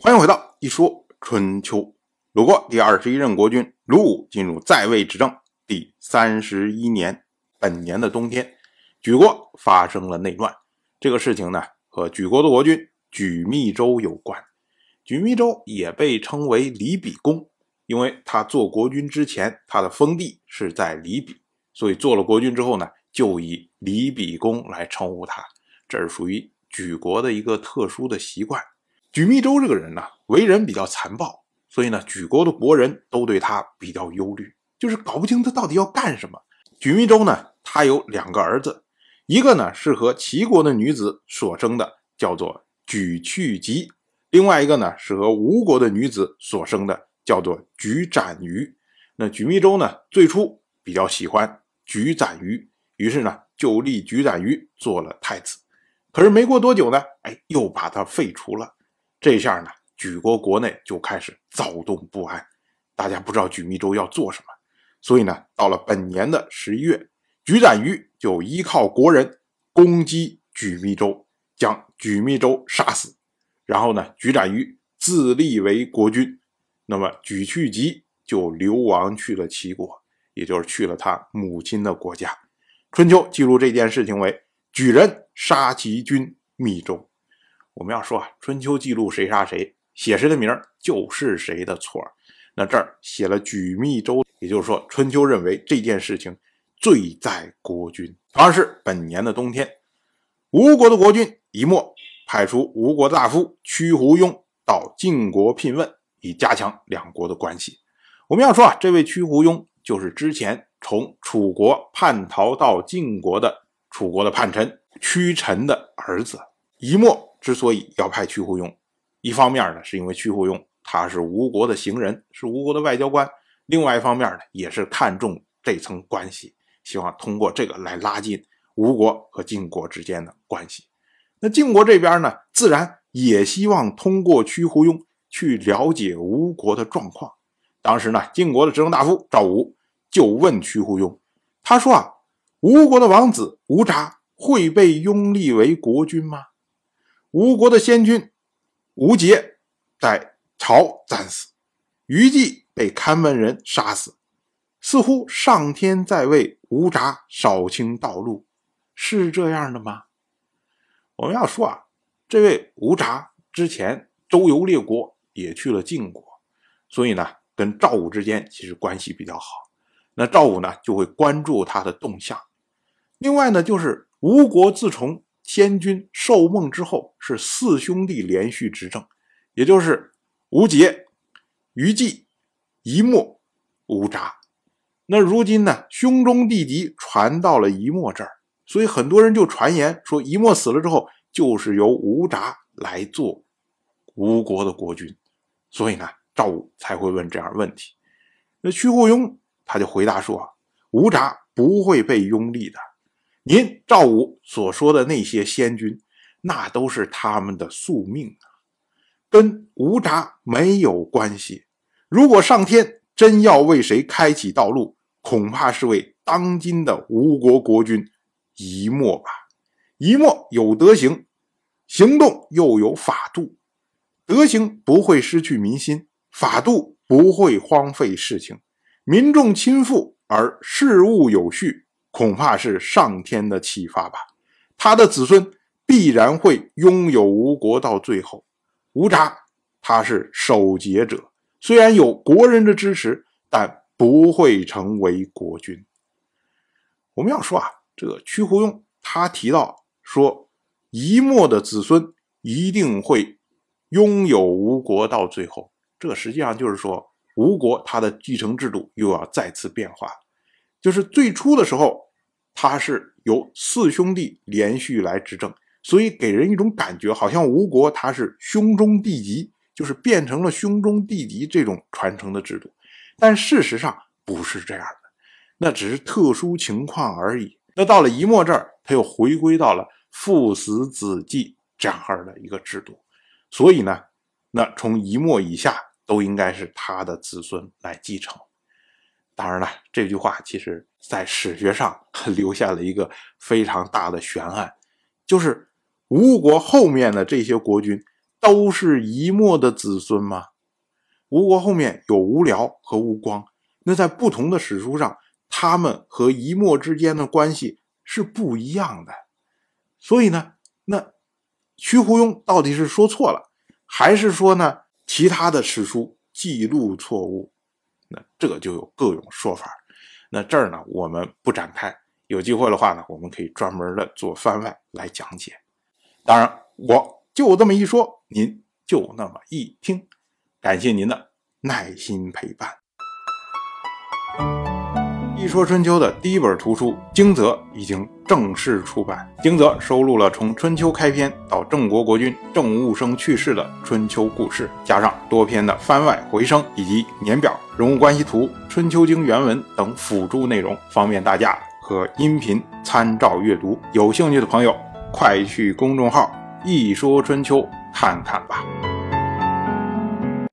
欢迎回到一说春秋。鲁国第二十一任国君鲁武进入在位执政第三十一年，本年的冬天，莒国发生了内乱。这个事情呢，和莒国的国君莒密州有关。莒密州也被称为李比公，因为他做国君之前，他的封地是在李比，所以做了国君之后呢，就以李比公来称呼他。这是属于莒国的一个特殊的习惯。莒密周这个人呢，为人比较残暴，所以呢，莒国的国人都对他比较忧虑，就是搞不清他到底要干什么。莒密周呢，他有两个儿子，一个呢是和齐国的女子所生的，叫做莒去疾；另外一个呢是和吴国的女子所生的，叫做莒展于。那莒密周呢，最初比较喜欢莒展于，于是呢就立莒展于做了太子。可是没过多久呢，哎，又把他废除了。这下呢，莒国国内就开始躁动不安，大家不知道莒密州要做什么。所以呢，到了本年的十一月，莒展于就依靠国人攻击莒密州，将莒密州杀死。然后呢，莒展于自立为国君。那么莒去疾就流亡去了齐国，也就是去了他母亲的国家。春秋记录这件事情为。举人杀其君密州，我们要说啊，春秋记录谁杀谁，写谁的名就是谁的错。那这儿写了举密州，也就是说，春秋认为这件事情罪在国君。同样是本年的冬天，吴国的国君一墨派出吴国大夫屈胡庸到晋国聘问，以加强两国的关系。我们要说啊，这位屈胡庸就是之前从楚国叛逃到晋国的。楚国的叛臣屈臣的儿子一墨之所以要派屈胡庸，一方面呢，是因为屈胡庸他是吴国的行人，是吴国的外交官；另外一方面呢，也是看重这层关系，希望通过这个来拉近吴国和晋国之间的关系。那晋国这边呢，自然也希望通过屈胡庸去了解吴国的状况。当时呢，晋国的执政大夫赵武就问屈胡庸，他说啊。吴国的王子吴札会被拥立为国君吗？吴国的先君吴杰在朝战死，虞姬被看门人杀死，似乎上天在为吴札扫清道路，是这样的吗？我们要说啊，这位吴札之前周游列国，也去了晋国，所以呢，跟赵武之间其实关系比较好。那赵武呢，就会关注他的动向。另外呢，就是吴国自从先君受梦之后，是四兄弟连续执政，也就是吴杰、虞姬、一墨、吴札。那如今呢，兄终弟及传到了一墨这儿，所以很多人就传言说，一墨死了之后，就是由吴札来做吴国的国君。所以呢，赵武才会问这样问题。那屈护庸他就回答说：“吴札不会被拥立的。”您赵武所说的那些先君，那都是他们的宿命啊，跟吴札没有关系。如果上天真要为谁开启道路，恐怕是为当今的吴国国君一墨吧。一墨有德行，行动又有法度，德行不会失去民心，法度不会荒废事情，民众亲附而事务有序。恐怕是上天的启发吧，他的子孙必然会拥有吴国到最后。吴札他是守节者，虽然有国人的支持，但不会成为国君。我们要说啊，这个屈胡庸他提到说，一墨的子孙一定会拥有吴国到最后，这实际上就是说，吴国他的继承制度又要再次变化，就是最初的时候。他是由四兄弟连续来执政，所以给人一种感觉，好像吴国他是兄终弟及，就是变成了兄终弟及这种传承的制度。但事实上不是这样的，那只是特殊情况而已。那到了一墨这儿，他又回归到了父死子继这样的一个制度。所以呢，那从一墨以下都应该是他的子孙来继承。当然了，这句话其实在史学上 留下了一个非常大的悬案，就是吴国后面的这些国君都是一墨的子孙吗？吴国后面有吴辽和吴光，那在不同的史书上，他们和一墨之间的关系是不一样的。所以呢，那徐胡庸到底是说错了，还是说呢其他的史书记录错误？那这就有各种说法。那这儿呢，我们不展开。有机会的话呢，我们可以专门的做番外来讲解。当然，我就这么一说，您就那么一听。感谢您的耐心陪伴。《说春秋》的第一本图书《惊泽》已经正式出版，《惊泽》收录了从春秋开篇到郑国国君郑务生去世的春秋故事，加上多篇的番外回声以及年表、人物关系图、春秋经原文等辅助内容，方便大家和音频参照阅读。有兴趣的朋友，快去公众号“一说春秋”看看吧。